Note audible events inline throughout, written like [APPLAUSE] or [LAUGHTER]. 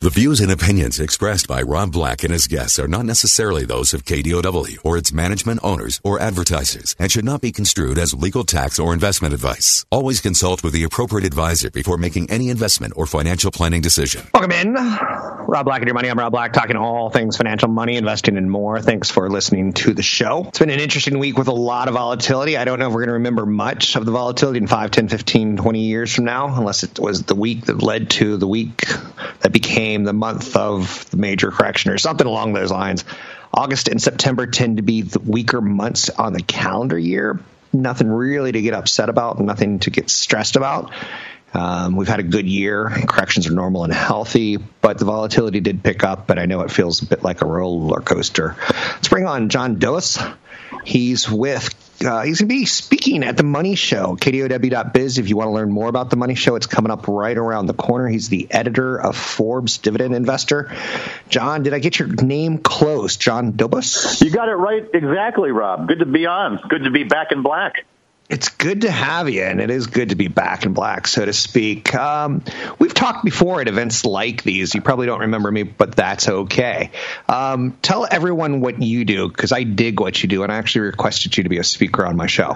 The views and opinions expressed by Rob Black and his guests are not necessarily those of KDOW or its management owners or advertisers and should not be construed as legal tax or investment advice. Always consult with the appropriate advisor before making any investment or financial planning decision. Welcome in. Rob Black and your money. I'm Rob Black talking all things financial money, investing and more. Thanks for listening to the show. It's been an interesting week with a lot of volatility. I don't know if we're going to remember much of the volatility in 5, 10, 15, 20 years from now, unless it was the week that led to the week that became the month of the major correction or something along those lines. August and September tend to be the weaker months on the calendar year. Nothing really to get upset about, nothing to get stressed about. Um, we've had a good year. Corrections are normal and healthy, but the volatility did pick up, but I know it feels a bit like a roller coaster. Let's bring on John Dobos. He's with uh, he's going to be speaking at the Money Show, KDOW.biz. If you want to learn more about the Money Show, it's coming up right around the corner. He's the editor of Forbes Dividend Investor. John, did I get your name close? John Dobosz? You got it right exactly, Rob. Good to be on. Good to be back in black it's good to have you, and it is good to be back in black, so to speak. Um, we've talked before at events like these. You probably don't remember me, but that's okay. Um, tell everyone what you do, because I dig what you do, and I actually requested you to be a speaker on my show.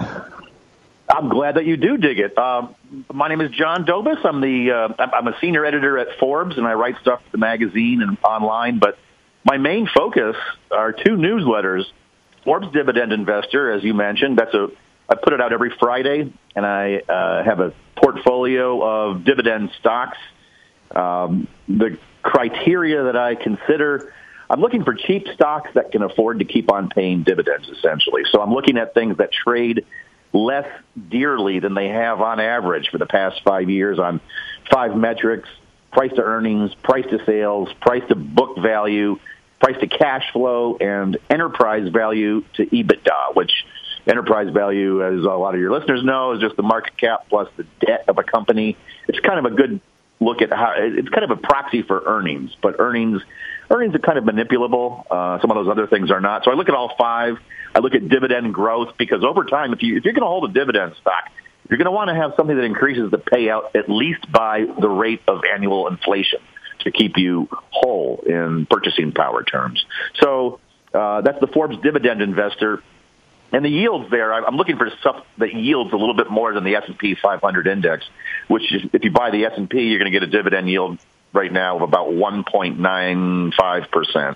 I'm glad that you do dig it. Uh, my name is John Dobosz. I'm the uh, I'm a senior editor at Forbes, and I write stuff for the magazine and online. But my main focus are two newsletters. Forbes Dividend Investor, as you mentioned, that's a I put it out every Friday, and I uh, have a portfolio of dividend stocks. Um, the criteria that I consider, I'm looking for cheap stocks that can afford to keep on paying dividends, essentially. So I'm looking at things that trade less dearly than they have on average for the past five years on five metrics, price to earnings, price to sales, price to book value, price to cash flow, and enterprise value to EBITDA, which enterprise value, as a lot of your listeners know, is just the market cap plus the debt of a company. It's kind of a good look at how it's kind of a proxy for earnings, but earnings earnings are kind of manipulable. Uh, some of those other things are not. So I look at all five. I look at dividend growth because over time, if you if you're going to hold a dividend stock, you're going to want to have something that increases the payout at least by the rate of annual inflation to keep you whole in purchasing power terms. So uh, that's the Forbes dividend investor. And the yields there, I'm looking for stuff that yields a little bit more than the S&P 500 index, which is, if you buy the S&P, you're going to get a dividend yield right now of about 1.95%.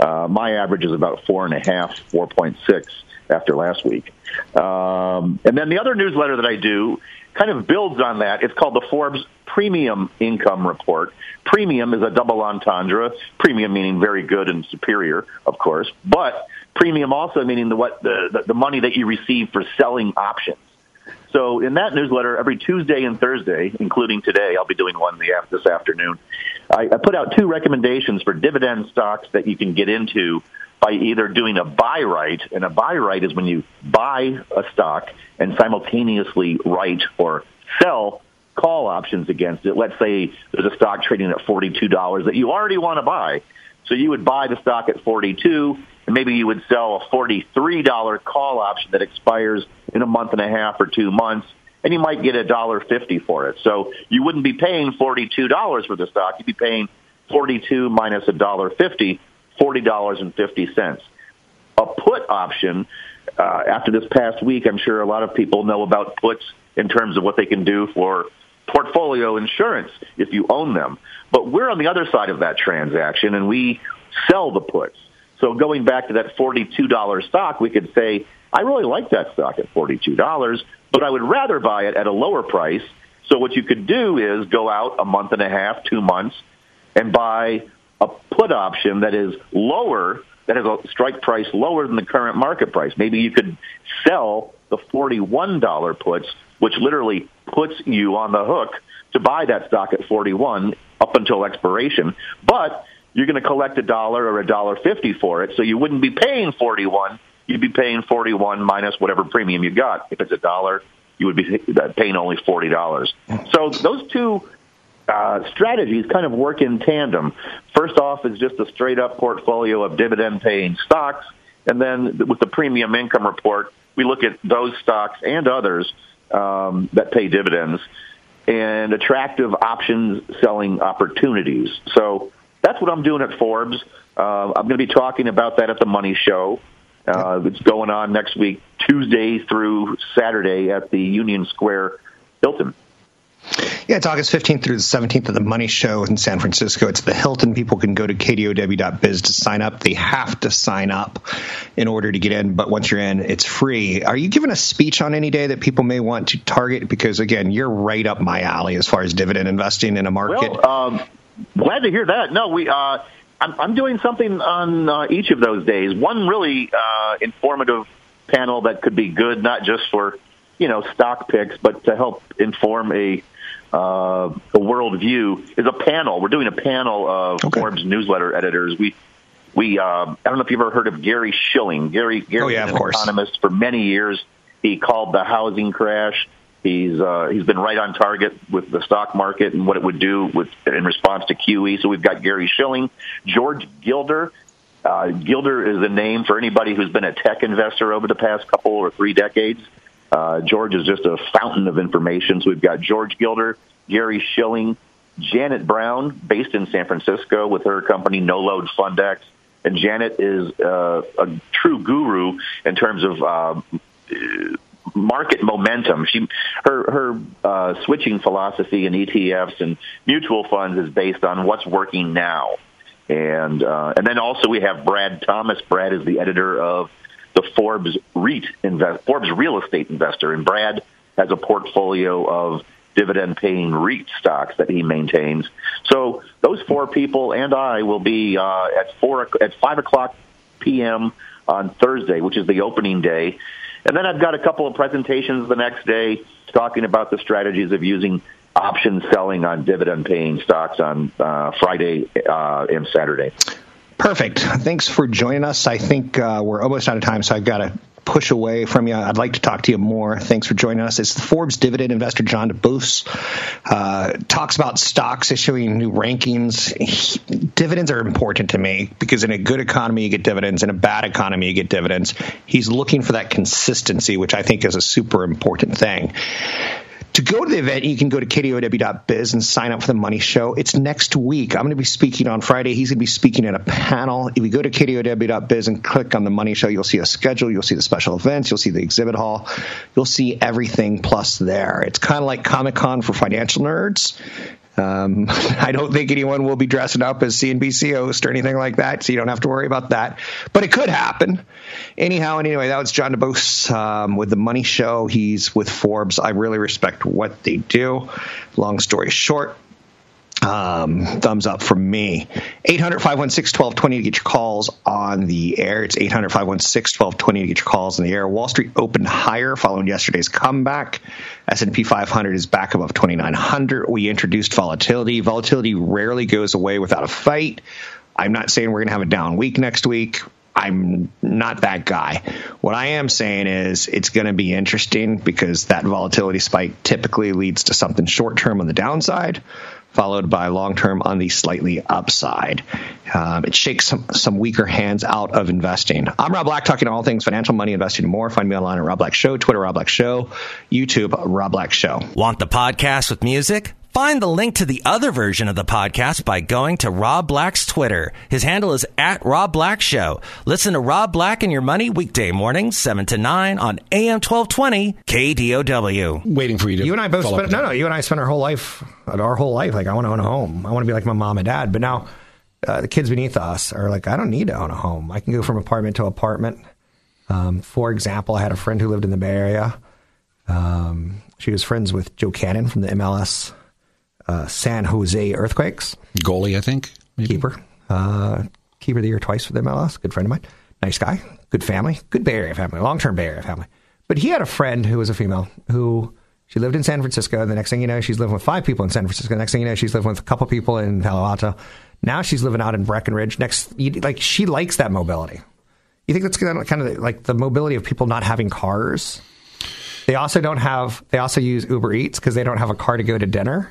Uh, my average is about 4.5, 4.6 after last week. Um, and then the other newsletter that I do kind of builds on that. It's called the Forbes Premium Income Report. Premium is a double entendre. Premium meaning very good and superior, of course, but Premium also meaning the what the, the, the money that you receive for selling options. So in that newsletter, every Tuesday and Thursday, including today, I'll be doing one the, this afternoon. I, I put out two recommendations for dividend stocks that you can get into by either doing a buy right, and a buy right is when you buy a stock and simultaneously write or sell call options against it. Let's say there's a stock trading at $42 that you already want to buy. So you would buy the stock at 42 and maybe you would sell a $43 call option that expires in a month and a half or two months, and you might get a dollar fifty for it. So you wouldn't be paying $42 for the stock. You'd be paying 42 minus a dollar fifty, forty dollars and fifty cents. A put option. Uh, after this past week, I'm sure a lot of people know about puts in terms of what they can do for portfolio insurance if you own them. But we're on the other side of that transaction, and we sell the puts. So going back to that $42 stock, we could say, I really like that stock at $42, but I would rather buy it at a lower price. So what you could do is go out a month and a half, two months, and buy a put option that is lower, that has a strike price lower than the current market price. Maybe you could sell the $41 puts, which literally puts you on the hook to buy that stock at 41 up until expiration, but you're going to collect a dollar or a dollar fifty for it, so you wouldn't be paying forty one. You'd be paying forty one minus whatever premium you got. If it's a dollar, you would be paying only forty dollars. So those two uh, strategies kind of work in tandem. First off is just a straight up portfolio of dividend paying stocks, and then with the premium income report, we look at those stocks and others um, that pay dividends and attractive options selling opportunities. So that's what I'm doing at Forbes. Uh, I'm going to be talking about that at the Money Show. Uh, it's going on next week, Tuesday through Saturday at the Union Square Hilton. Yeah, it's August 15th through the 17th of the Money Show in San Francisco. It's the Hilton. People can go to kdow.biz to sign up. They have to sign up in order to get in, but once you're in, it's free. Are you giving a speech on any day that people may want to target? Because again, you're right up my alley as far as dividend investing in a market. Well, um, glad to hear that. No, we. Uh, I'm, I'm doing something on uh, each of those days. One really uh, informative panel that could be good, not just for you know stock picks, but to help inform a uh, a worldview is a panel. We're doing a panel of okay. Forbes newsletter editors. We we uh, I don't know if you've ever heard of Gary Shilling. Gary Gary oh, yeah, an economist for many years. He called the housing crash. He's uh, he's been right on target with the stock market and what it would do with in response to QE. So we've got Gary Shilling, George Gilder. Uh, Gilder is a name for anybody who's been a tech investor over the past couple or three decades. Uh, George is just a fountain of information. So we've got George Gilder, Gary Shilling, Janet Brown, based in San Francisco with her company NoLoad FundX. And Janet is uh, a true guru in terms of uh, market momentum. She her her uh, switching philosophy in ETFs and mutual funds is based on what's working now. And uh, and then also we have Brad Thomas. Brad is the editor of the Forbes REIT invest, Forbes Real Estate Investor, and Brad has a portfolio of dividend paying REIT stocks that he maintains. So those four people and I will be uh, at four at five o'clock p.m. on Thursday, which is the opening day. And then I've got a couple of presentations the next day talking about the strategies of using option selling on dividend paying stocks on uh, Friday uh, and Saturday. Perfect. Thanks for joining us. I think uh, we're almost out of time, so I've got to push away from you. I'd like to talk to you more. Thanks for joining us. It's the Forbes dividend investor John DeBoos uh, talks about stocks issuing new rankings. He, dividends are important to me because in a good economy you get dividends, in a bad economy you get dividends. He's looking for that consistency, which I think is a super important thing. To go to the event, you can go to kdow.biz and sign up for the Money Show. It's next week. I'm going to be speaking on Friday. He's going to be speaking at a panel. If you go to kdow.biz and click on the Money Show, you'll see a schedule. You'll see the special events. You'll see the exhibit hall. You'll see everything plus there. It's kind of like Comic Con for financial nerds. Um, [LAUGHS] I don't think anyone will be dressing up as CNBC host or anything like that, so you don't have to worry about that. But it could happen. Anyhow, and anyway, that was John DeBose um, with the Money Show. He's with Forbes. I really respect what they do. Long story short, um, thumbs up from me. 800 516 1220 to get your calls on the air. It's 800 516 1220 to get your calls on the air. Wall Street opened higher following yesterday's comeback. S&P 500 is back above 2900. We introduced volatility. Volatility rarely goes away without a fight. I'm not saying we're going to have a down week next week. I'm not that guy. What I am saying is it's going to be interesting because that volatility spike typically leads to something short term on the downside followed by long term on the slightly upside. Um, it shakes some, some weaker hands out of investing. I'm Rob Black, talking all things financial, money, investing, and more. Find me online at Rob Black Show, Twitter, Rob Black Show, YouTube, Rob Black Show. Want the podcast with music? Find the link to the other version of the podcast by going to Rob Black's Twitter. His handle is at Rob Black Show. Listen to Rob Black and Your Money weekday mornings, 7 to 9 on AM 1220 KDOW. Waiting for you to. You and I both spent, no, no, you and I spent our whole life, our whole life, like, I want to own a home. I want to be like my mom and dad. But now uh, the kids beneath us are like, I don't need to own a home. I can go from apartment to apartment. Um, for example, I had a friend who lived in the Bay Area. Um, she was friends with Joe Cannon from the MLS uh, San Jose Earthquakes. Goalie, I think. Maybe. Keeper. Uh, keeper of the year twice for the MLS. Good friend of mine. Nice guy. Good family. Good Bay Area family. Long term Bay Area family. But he had a friend who was a female who She lived in San Francisco. The next thing you know, she's living with five people in San Francisco. The next thing you know, she's living with a couple people in Palo Alto. Now she's living out in Breckenridge. Next, you, like she likes that mobility. You think that's kind of like the mobility of people not having cars? They also don't have. They also use Uber Eats because they don't have a car to go to dinner.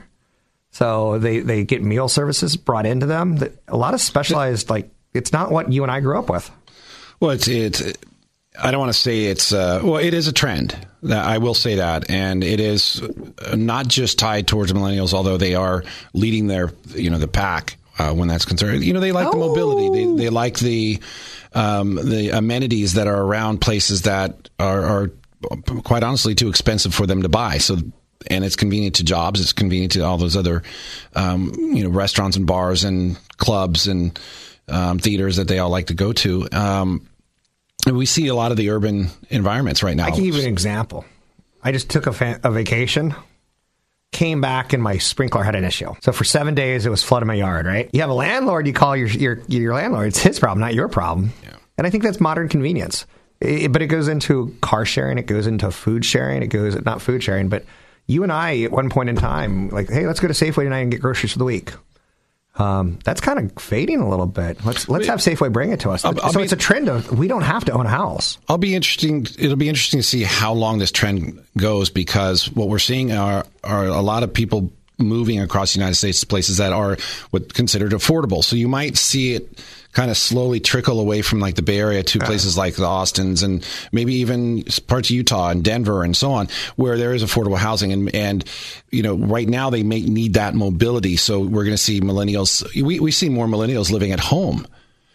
So they they get meal services brought into them. A lot of specialized like it's not what you and I grew up with. Well, it's it's. I don't want to say it's uh, well. It is a trend. I will say that, and it is not just tied towards millennials, although they are leading their you know the pack uh, when that's concerned. You know, they like oh. the mobility. They they like the um, the amenities that are around places that are, are quite honestly too expensive for them to buy. So and it's convenient to jobs. It's convenient to all those other, um, you know, restaurants and bars and clubs and um, theaters that they all like to go to. Um, and we see a lot of the urban environments right now. I can give you an example. I just took a, fa- a vacation, came back, and my sprinkler had an issue. So for seven days, it was flooding my yard. Right? You have a landlord. You call your your your landlord. It's his problem, not your problem. Yeah. And I think that's modern convenience. It, but it goes into car sharing. It goes into food sharing. It goes not food sharing, but you and I at one point in time, like, hey, let's go to Safeway tonight and get groceries for the week. Um, that's kind of fading a little bit. Let's let's have Safeway bring it to us. I'll, I'll so be, it's a trend of we don't have to own a house. I'll be interesting. It'll be interesting to see how long this trend goes because what we're seeing are are a lot of people moving across the United States to places that are what considered affordable. So you might see it kind of slowly trickle away from like the Bay Area to places like the Austins and maybe even parts of Utah and Denver and so on, where there is affordable housing. And, and you know, right now they may need that mobility. So we're going to see millennials, we, we see more millennials living at home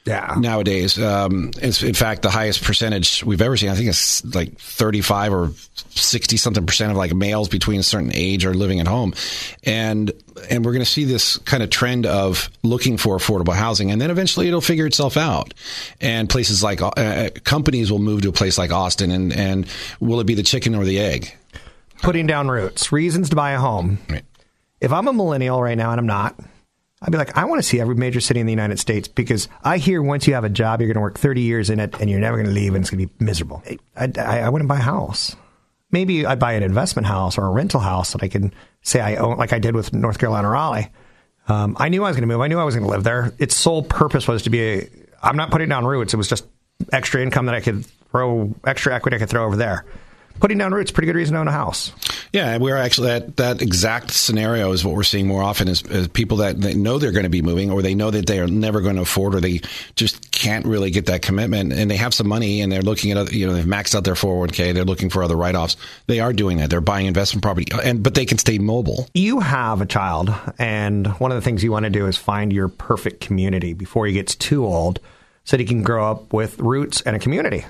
yeah. nowadays. Um, it's in fact the highest percentage we've ever seen. I think it's like 35 or 60 something percent of like males between a certain age are living at home. And, and we're going to see this kind of trend of looking for affordable housing. And then eventually it'll figure itself out. And places like uh, uh companies will move to a place like Austin. And, and will it be the chicken or the egg? Putting down roots, reasons to buy a home. Right. If I'm a millennial right now and I'm not, I'd be like, I want to see every major city in the United States because I hear once you have a job, you're going to work 30 years in it and you're never going to leave and it's going to be miserable. I, I, I, wouldn't buy a house. Maybe I'd buy an investment house or a rental house that I can say I own, like I did with North Carolina Raleigh. Um, I knew I was going to move. I knew I was going to live there. Its sole purpose was to be a, I'm not putting down roots. It was just extra income that I could throw, extra equity I could throw over there putting down roots, pretty good reason to own a house. Yeah, we're actually that that exact scenario is what we're seeing more often is, is people that know they're going to be moving or they know that they are never going to afford or they just can't really get that commitment and they have some money and they're looking at other, you know they've maxed out their 401k they're looking for other write-offs they are doing that they're buying investment property and but they can stay mobile you have a child and one of the things you want to do is find your perfect community before he gets too old so that he can grow up with roots and a community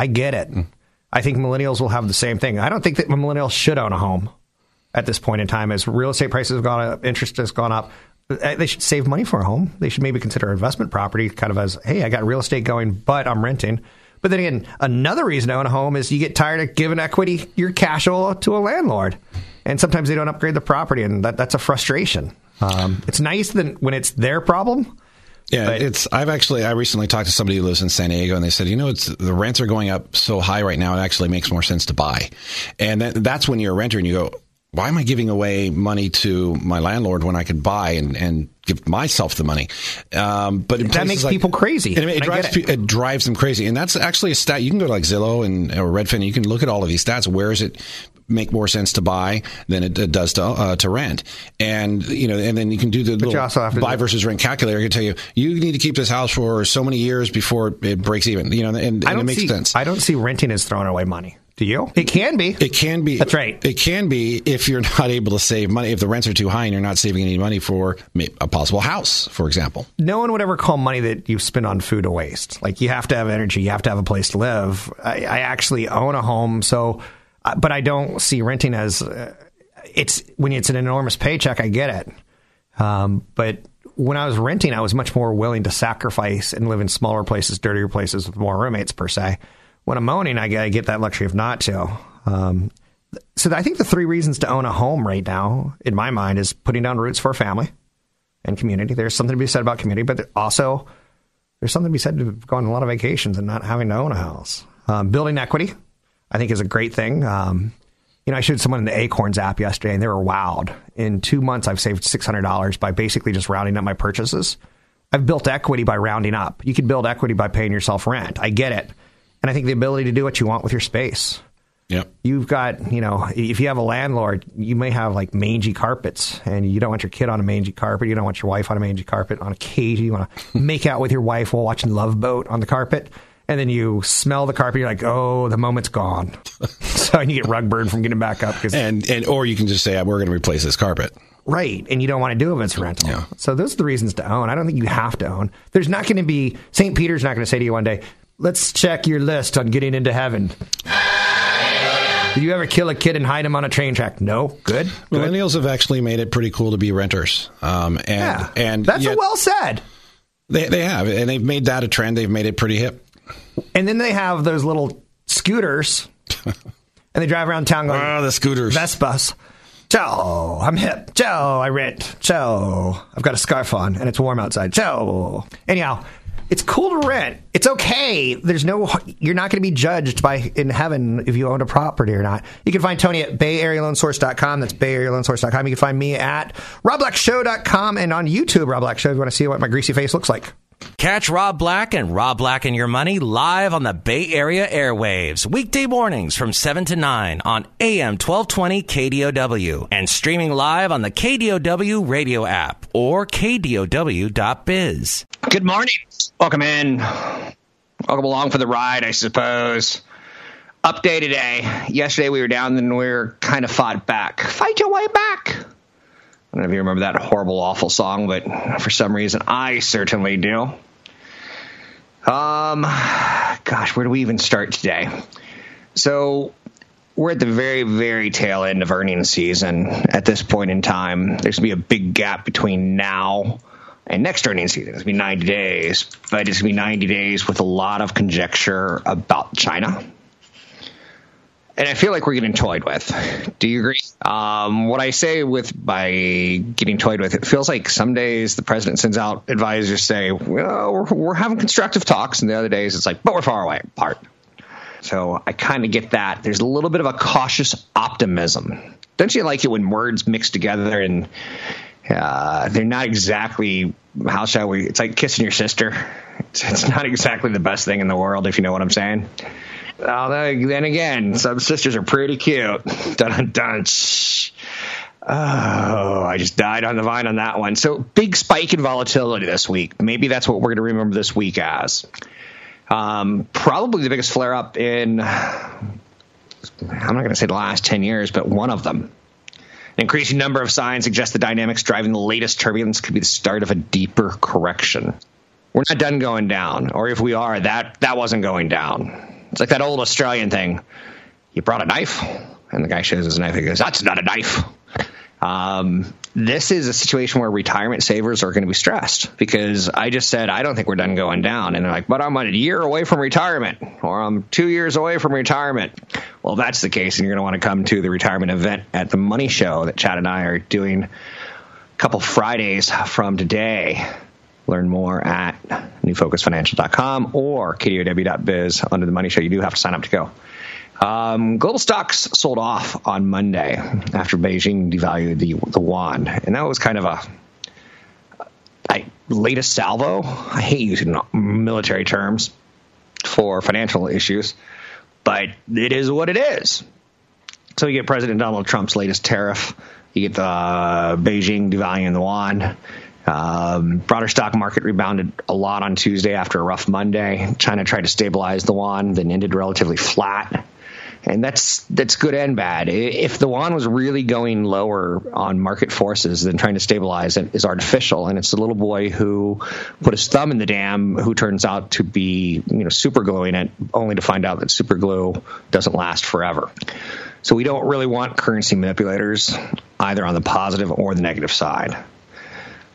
I get it. Mm. I think millennials will have the same thing. I don't think that millennials should own a home at this point in time. As real estate prices have gone up, interest has gone up. Uh, they should save money for a home. They should maybe consider investment property kind of as, hey, I got real estate going, but I'm renting. But then again, another reason to own a home is you get tired of giving equity, your cash flow to a landlord. And sometimes they don't upgrade the property, and that, that's a frustration. Um, it's nice that when it's their problem, yeah, but, it's. I've actually. I recently talked to somebody who lives in San Diego, and they said, you know, it's the rents are going up so high right now. It actually makes more sense to buy, and that, that's when you're a renter and you go, why am I giving away money to my landlord when I could buy and, and give myself the money? Um, but that makes like, people crazy. It, it drives it. it. drives them crazy, and that's actually a stat. You can go to like Zillow and or Redfin. You can look at all of these stats. Where is it make more sense to buy than it, it does to uh, to rent. And you know, and then you can do the little buy versus rent calculator. I can tell you, you need to keep this house for so many years before it breaks even. You know, and, and it makes see, sense. I don't see renting as throwing away money. Do you? It can be. It can be. That's right. It can be if you're [LAUGHS] not able to save money. If the rents are too high and you're not saving any money for a possible house, for example. No one would ever call money that you spend on food a waste. Like you have to have energy. You have to have a place to live. I, I actually own a home, so uh, but I don't see renting as uh, it's when it's an enormous paycheck. I get it, um, but when I was renting, I was much more willing to sacrifice and live in smaller places, dirtier places with more roommates per se. When I'm owning, I I get that luxury of not to. Um, so I think the three reasons to own a home right now, in my mind, is putting down roots for a family and community. There's something to be said about community, but also there's something to be said to go on a lot of vacations and not having to own a house. Um, building equity, I think is a great thing. Um, You know, I showed someone in the Acorns app yesterday, and they were wowed. In two months, I've saved six hundred dollars by basically just rounding up my purchases. I've built equity by rounding up. You can build equity by paying yourself rent. I get it, and I think the ability to do what you want with your space. Yep. You've got, you know, if you have a landlord, you may have like mangy carpets and you don't want your kid on a mangy carpet. You don't want your wife on a mangy carpet. On occasion, you want to [LAUGHS] make out with your wife while watching Love Boat on the carpet. And then you smell the carpet. You're like, oh, the moment's gone. [LAUGHS] so you get rug burn from getting back up. Cause, And and or you can just say we're going to replace this carpet. Right. And you don't want to do it if it's rental. Yeah. So those are the reasons to own. I don't think you have to own. There's not going to be, St. Peter's not going to say to you one day, let's check your list on getting into heaven. Did you ever kill a kid and hide him on a train track? No. Good. Good. Millennials have actually made it pretty cool to be renters. Um, and Yeah. and that's yet- a well said. they they have and they've made that a trend. They've made it pretty hip. And then they have those little scooters, [LAUGHS] and they drive around town going, Ah, the scooters. Vespas. Joe, I'm hip. Joe, I rent. Joe, I've got a scarf on and it's warm outside. Joe. Anyhow, it's cool to rent. It's okay. There's no, you're not going to be judged by in heaven if you own a property or not. You can find Tony at bayarealoansource.com. That's bayarealoansource.com. You can find me at robblackshow.com and on YouTube, Rob Black Show, if you want to see what my greasy face looks like. Catch Rob Black and Rob Black and Your Money live on the Bay Area airwaves, weekday mornings from 7 to 9 on AM 1220 KDOW and streaming live on the KDOW radio app or KDOW.biz. Good morning. Welcome in. Welcome along for the ride, I suppose. Update today. Yesterday we were down and we were kind of fought back. Fight your way back. I don't know if you remember that horrible, awful song, but for some reason I certainly do. Um, gosh, where do we even start today? So we're at the very, very tail end of earnings season at this point in time. There's going to be a big gap between now and next earnings season. It's going to be 90 days, but it's going to be 90 days with a lot of conjecture about China. And I feel like we're getting toyed with. Do you agree? Um, what I say with by getting toyed with, it feels like some days the president sends out advisors say, well, we're, we're having constructive talks. And the other days it's like, but we're far away apart. So I kind of get that. There's a little bit of a cautious optimism. Don't you like it when words mix together and uh, they're not exactly, how shall we, it's like kissing your sister. It's, it's not exactly the best thing in the world, if you know what I'm saying. Although, then again, some sisters are pretty cute. [LAUGHS] Dun dun. Shh. Oh, I just died on the vine on that one. So, big spike in volatility this week. Maybe that's what we're going to remember this week as. Um, probably the biggest flare up in, I'm not going to say the last 10 years, but one of them. An increasing number of signs suggest the dynamics driving the latest turbulence could be the start of a deeper correction. We're not done going down, or if we are, that that wasn't going down. It's like that old Australian thing. You brought a knife, and the guy shows his knife. He goes, "That's not a knife." Um, this is a situation where retirement savers are going to be stressed because I just said I don't think we're done going down, and they're like, "But I'm a year away from retirement, or I'm two years away from retirement." Well, if that's the case, and you're going to want to come to the retirement event at the Money Show that Chad and I are doing a couple Fridays from today. Learn more at newfocusfinancial.com or kdow.biz under the Money Show. You do have to sign up to go. Um, global stocks sold off on Monday after Beijing devalued the the yuan, and that was kind of a, latest salvo. I hate using military terms for financial issues, but it is what it is. So you get President Donald Trump's latest tariff. You get the Beijing devaluing the yuan. Um, broader stock market rebounded a lot on Tuesday after a rough Monday. China tried to stabilize the yuan, then ended relatively flat. And that's that's good and bad. If the yuan was really going lower on market forces, then trying to stabilize it is artificial. And it's the little boy who put his thumb in the dam who turns out to be you know super gluing it, only to find out that super glue doesn't last forever. So we don't really want currency manipulators either on the positive or the negative side.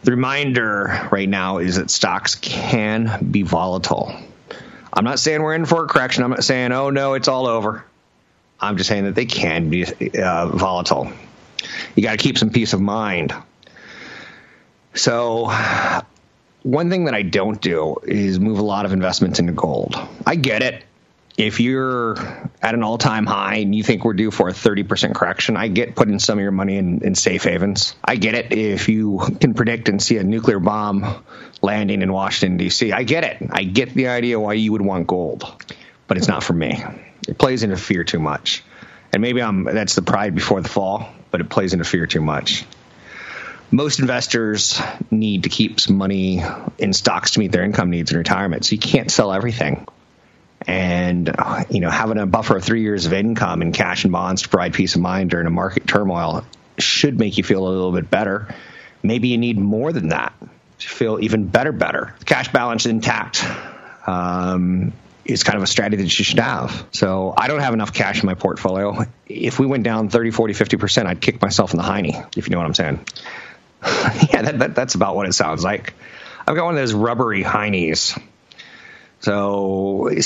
The reminder right now is that stocks can be volatile. I'm not saying we're in for a correction. I'm not saying, oh no, it's all over. I'm just saying that they can be uh, volatile. You got to keep some peace of mind. So, one thing that I don't do is move a lot of investments into gold. I get it. if you're at an all-time high and you think we're due for a 30% correction, I get putting some of your money in, in safe havens. I get it if you can predict and see a nuclear bomb landing in Washington D.C. I get it. I get the idea why you would want gold, but it's not for me. It plays into fear too much, and maybe I'm that's the pride before the fall, but it plays into fear too much. Most investors need to keep some money in stocks to meet their income needs in retirement, so you can't sell everything and you know having a buffer of three years of income in cash and bonds to provide peace of mind during a market turmoil should make you feel a little bit better. Maybe you need more than that to feel even better. Better cash balance intact. Um, is kind of a strategy that you should have. So I don't have enough cash in my portfolio. If we went down 30, 40, 50%, I'd kick myself in the hiney, if you know what I'm saying. [LAUGHS] yeah, that, that, that's about what it sounds like. I've got one of those rubbery heinies so, and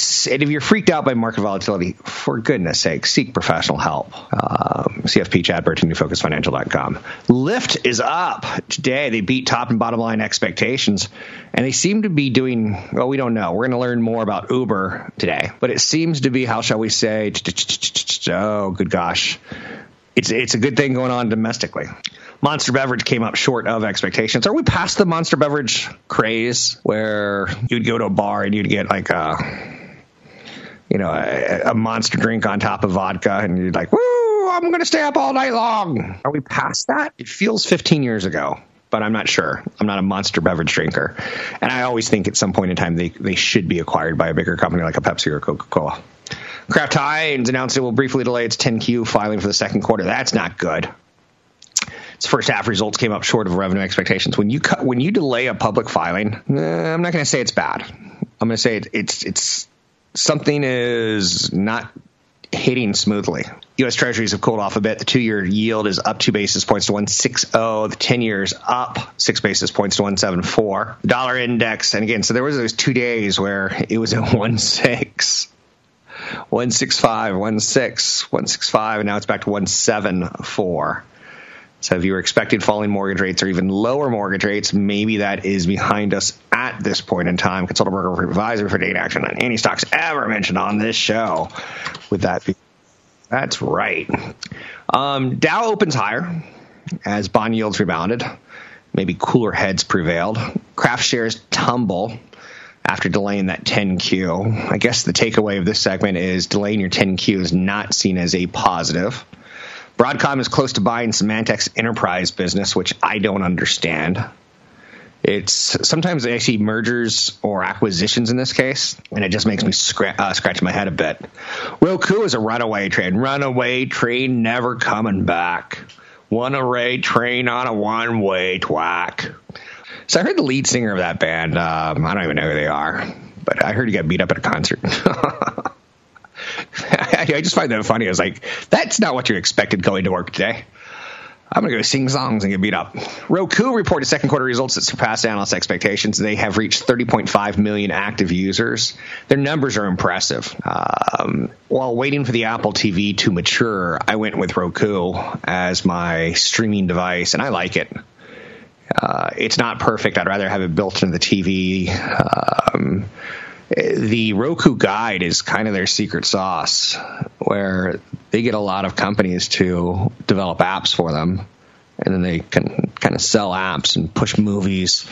if you're freaked out by market volatility, for goodness sake, seek professional help. Um, CFP Chad Burton, NewFocusFinancial.com. Lyft is up today. They beat top and bottom line expectations, and they seem to be doing well. We don't know. We're going to learn more about Uber today, but it seems to be how shall we say? Oh, good gosh, it's it's a good thing going on domestically. Monster Beverage came up short of expectations. Are we past the Monster Beverage craze where you'd go to a bar and you'd get like a, you know, a, a monster drink on top of vodka and you'd like, woo, I'm going to stay up all night long. Are we past that? It feels 15 years ago but I'm not sure. I'm not a monster beverage drinker. And I always think at some point in time they, they should be acquired by a bigger company like a Pepsi or Coca Cola. Kraft Heinz announced it will briefly delay its 10Q filing for the second quarter. That's not good. Its first half results came up short of revenue expectations. When you cut, when you delay a public filing, eh, I'm not going to say it's bad. I'm going to say it, it's it's something is not hitting smoothly. U.S. Treasuries have cooled off a bit. The two-year yield is up two basis points to 160. The 10 years up six basis points to 174. The dollar index, and again, so there was those two days where it was at 1.6. 165, 1.6, 165, and now it's back to 174. So if you were expecting falling mortgage rates or even lower mortgage rates, maybe that is behind us at this point in time. Consultant broker advisor for date action on any stocks ever mentioned on this show. With that, be? that's right. Um, Dow opens higher as bond yields rebounded. Maybe cooler heads prevailed. Kraft shares tumble after delaying that 10Q. I guess the takeaway of this segment is delaying your 10Q is not seen as a positive. Broadcom is close to buying Symantec's enterprise business, which I don't understand. It's sometimes I see mergers or acquisitions in this case, and it just makes me uh, scratch my head a bit. Roku is a runaway train. Runaway train never coming back. One array train on a one way twack. So I heard the lead singer of that band. Um, I don't even know who they are, but I heard he got beat up at a concert. [LAUGHS] [LAUGHS] I just find that funny. I was like, that's not what you expected going to work today. I'm going to go sing songs and get beat up. Roku reported second quarter results that surpassed analyst expectations. They have reached 30.5 million active users. Their numbers are impressive. Um, while waiting for the Apple TV to mature, I went with Roku as my streaming device, and I like it. Uh, it's not perfect. I'd rather have it built into the TV. Um, the Roku Guide is kind of their secret sauce, where they get a lot of companies to develop apps for them, and then they can kind of sell apps and push movies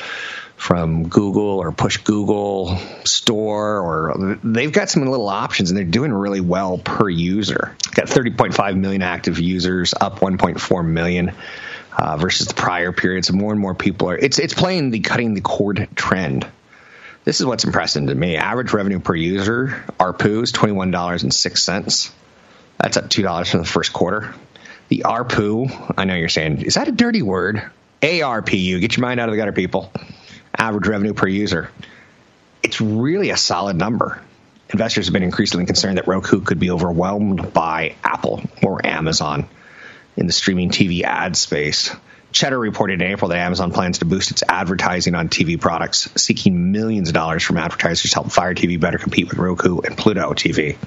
from Google or push Google Store, or they've got some little options, and they're doing really well per user. Got 30.5 million active users, up 1.4 million. Uh, versus the prior period, so more and more people are. It's it's playing the cutting the cord trend this is what's impressive to me. Average revenue per user, ARPU, is $21.06. That's up $2 from the first quarter. The ARPU, I know you're saying, is that a dirty word? ARPU, get your mind out of the gutter, people. Average revenue per user. It's really a solid number. Investors have been increasingly concerned that Roku could be overwhelmed by Apple or Amazon in the streaming TV ad space. Cheddar reported in April that Amazon plans to boost its advertising on TV products, seeking millions of dollars from advertisers to help Fire TV better compete with Roku and Pluto TV.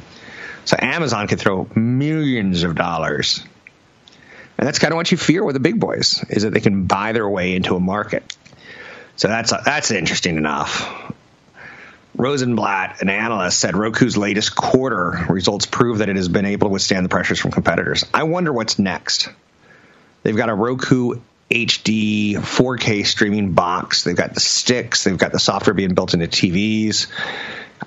So Amazon could throw millions of dollars. And that's kind of what you fear with the big boys, is that they can buy their way into a market. So that's that's interesting enough. Rosenblatt, an analyst, said Roku's latest quarter results prove that it has been able to withstand the pressures from competitors. I wonder what's next. They've got a Roku HD 4K streaming box. They've got the sticks. They've got the software being built into TVs.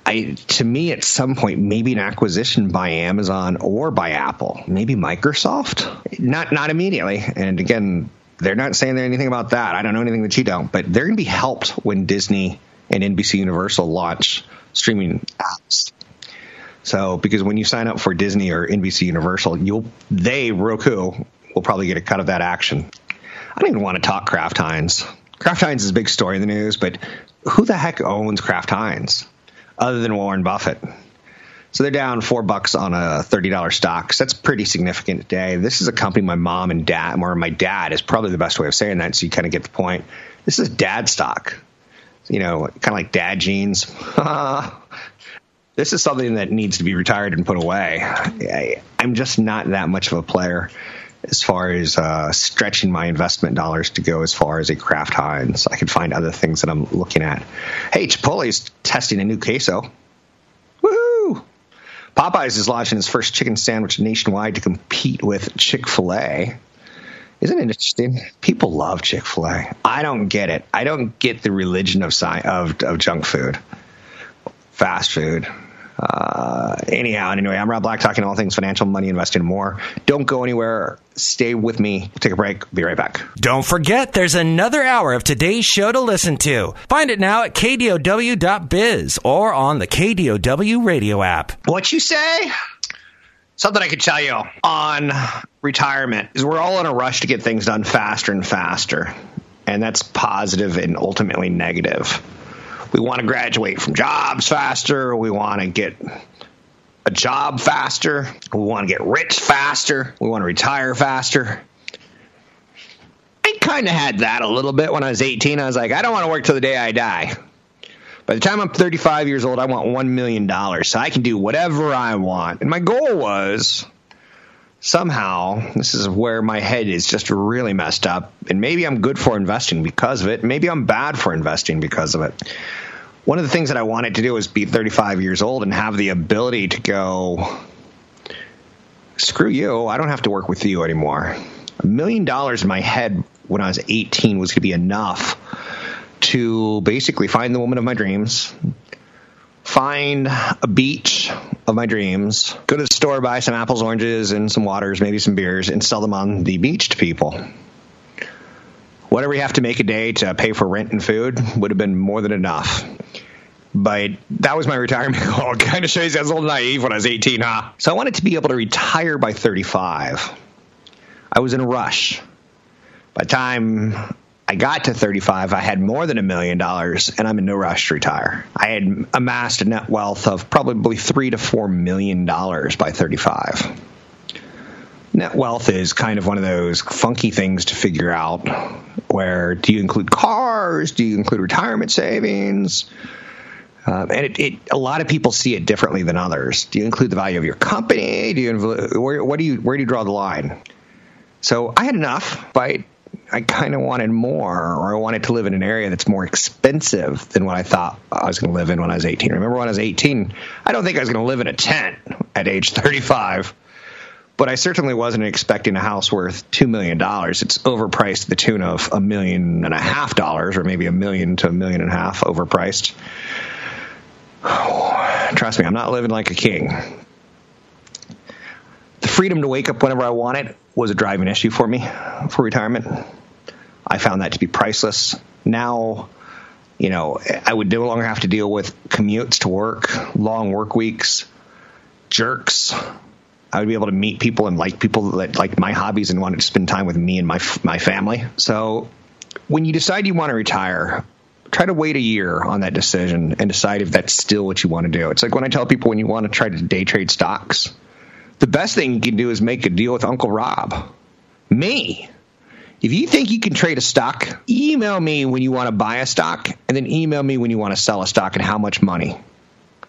I, to me, at some point, maybe an acquisition by Amazon or by Apple, maybe Microsoft. Not not immediately. And again, they're not saying anything about that. I don't know anything that you don't, but they're going to be helped when Disney and NBC Universal launch streaming apps. So, because when you sign up for Disney or NBC Universal, you'll they Roku will probably get a cut of that action. I don't even want to talk Kraft Heinz. Kraft Heinz is a big story in the news, but who the heck owns Kraft Heinz other than Warren Buffett? So they're down four bucks on a thirty dollar stock. So that's pretty significant today. This is a company my mom and dad, or my dad, is probably the best way of saying that. So you kind of get the point. This is dad stock. You know, kind of like dad jeans. [LAUGHS] this is something that needs to be retired and put away. I'm just not that much of a player as far as uh, stretching my investment dollars to go as far as a Kraft Heinz. I can find other things that I'm looking at. Hey, Chipotle's testing a new queso. Woohoo! Popeyes is launching its first chicken sandwich nationwide to compete with Chick fil A. Isn't it interesting? People love Chick fil A. I don't get it. I don't get the religion of, of, of junk food, fast food. Uh, anyhow, anyway, I'm Rob Black talking all things financial, money, investing, and more. Don't go anywhere. Stay with me. We'll take a break. Be right back. Don't forget, there's another hour of today's show to listen to. Find it now at kdow.biz or on the KDOW radio app. What you say? Something I could tell you on retirement is we're all in a rush to get things done faster and faster. And that's positive and ultimately negative we want to graduate from jobs faster. We want to get a job faster. We want to get rich faster. We want to retire faster. I kind of had that a little bit when I was 18. I was like, I don't want to work till the day I die. By the time I'm 35 years old, I want $1 million so I can do whatever I want. And my goal was somehow, this is where my head is just really messed up. And maybe I'm good for investing because of it. Maybe I'm bad for investing because of it one of the things that I wanted to do was be 35 years old and have the ability to go, screw you, I don't have to work with you anymore. A million dollars in my head when I was 18 was going to be enough to basically find the woman of my dreams, find a beach of my dreams, go to the store, buy some apples, oranges, and some waters, maybe some beers, and sell them on the beach to people whatever we have to make a day to pay for rent and food would have been more than enough. But that was my retirement [LAUGHS] goal. kind of shows you I was a little naive when I was 18, huh? So I wanted to be able to retire by 35. I was in a rush. By the time I got to 35, I had more than a million dollars, and I'm in no rush to retire. I had amassed a net wealth of probably three to four million dollars by 35 net wealth is kind of one of those funky things to figure out where do you include cars do you include retirement savings um, and it, it, a lot of people see it differently than others. Do you include the value of your company? Do you where, what do you where do you draw the line? So i had enough but i kind of wanted more or i wanted to live in an area that's more expensive than what i thought i was going to live in when i was 18 remember when i was 18 i don't think i was going to live in a tent at age 35 but I certainly wasn't expecting a house worth $2 million. It's overpriced to the tune of a million and a half dollars, or maybe a million to a million and a half overpriced. [SIGHS] trust me, I'm not living like a king. The freedom to wake up whenever I wanted was a driving issue for me for retirement. I found that to be priceless. Now, you know, I would no longer have to deal with commutes to work, long work weeks, jerks, I would be able to meet people and like people that like my hobbies and wanted to spend time with me and my my family. So when you decide you want to retire, try to wait a year on that decision and decide if that's still what you want to do. It's like when I tell people when you want to try to day trade stocks, the best thing you can do is make a deal with Uncle Rob. Me. If you think you can trade a stock, email me when you want to buy a stock and then email me when you want to sell a stock and how much money.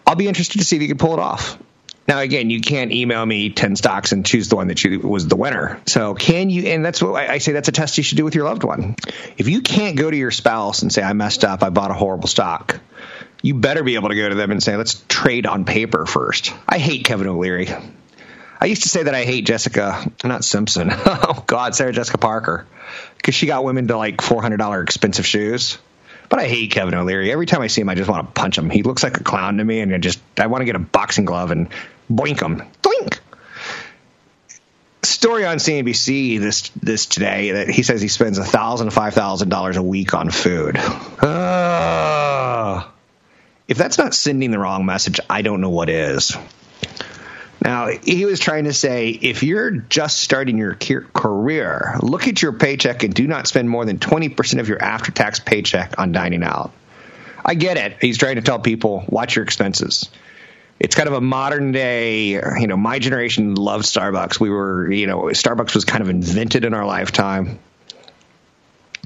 I'll be interested to see if you can pull it off. Now, again, you can't email me 10 stocks and choose the one that you, was the winner. So, can you, and that's what I say that's a test you should do with your loved one. If you can't go to your spouse and say, I messed up, I bought a horrible stock, you better be able to go to them and say, let's trade on paper first. I hate Kevin O'Leary. I used to say that I hate Jessica, not Simpson. [LAUGHS] oh, God, Sarah Jessica Parker. Because she got women to like $400 expensive shoes. But I hate Kevin O'Leary. Every time I see him, I just want to punch him. He looks like a clown to me, and I just I want to get a boxing glove and boink him. Doink! Story on CNBC this this today that he says he spends a thousand five thousand dollars a week on food. Uh, if that's not sending the wrong message, I don't know what is. Now, he was trying to say if you're just starting your career, look at your paycheck and do not spend more than 20% of your after tax paycheck on dining out. I get it. He's trying to tell people watch your expenses. It's kind of a modern day, you know, my generation loved Starbucks. We were, you know, Starbucks was kind of invented in our lifetime.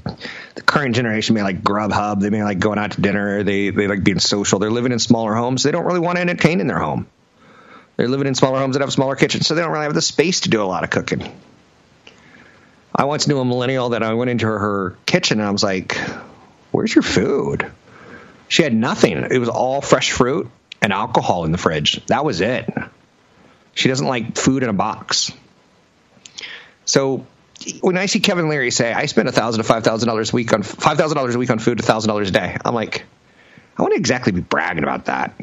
The current generation may like Grubhub. They may like going out to dinner. They, they like being social. They're living in smaller homes. They don't really want to entertain in their home. They're living in smaller homes that have smaller kitchens, so they don't really have the space to do a lot of cooking. I once knew a millennial that I went into her, her kitchen and I was like, Where's your food? She had nothing. It was all fresh fruit and alcohol in the fridge. That was it. She doesn't like food in a box. So when I see Kevin O'Leary say, I spend a thousand to five thousand dollars a week on five thousand dollars a week on food, a thousand dollars a day, I'm like, I wouldn't exactly be bragging about that.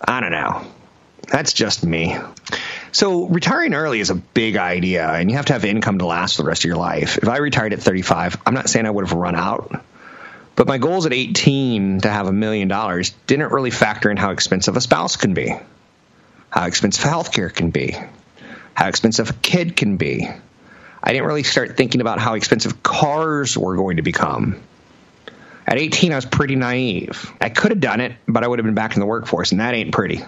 I don't know. That's just me. So retiring early is a big idea, and you have to have income to last the rest of your life. If I retired at 35, I'm not saying I would have run out, but my goals at 18 to have a million dollars didn't really factor in how expensive a spouse can be, how expensive healthcare can be, how expensive a kid can be. I didn't really start thinking about how expensive cars were going to become. At 18, I was pretty naive. I could have done it, but I would have been back in the workforce, and that ain't pretty.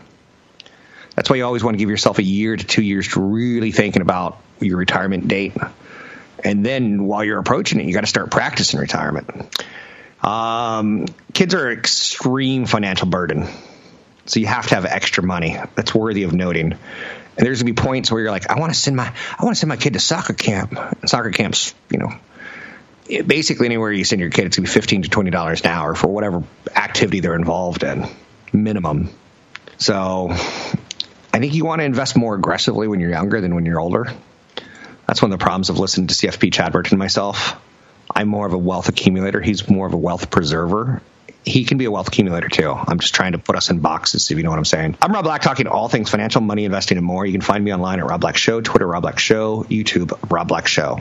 That's why you always want to give yourself a year to two years to really thinking about your retirement date. And then while you're approaching it, you got to start practicing retirement. Um, kids are an extreme financial burden. So you have to have extra money. That's worthy of noting. And there's gonna be points where you're like, I want to send my, I want to send my kid to soccer camp. And soccer camps, you know, it, basically anywhere you send your kid, it's gonna be fifteen to twenty dollars an hour for whatever activity they're involved in, minimum. So I think you want to invest more aggressively when you're younger than when you're older. That's one of the problems of listening to CFP Chad Burton and myself. I'm more of a wealth accumulator. He's more of a wealth preserver. He can be a wealth accumulator too. I'm just trying to put us in boxes, if you know what I'm saying. I'm Rob Black, talking all things financial, money, investing, and more. You can find me online at Rob Black Show, Twitter Rob Black Show, YouTube Rob Black Show.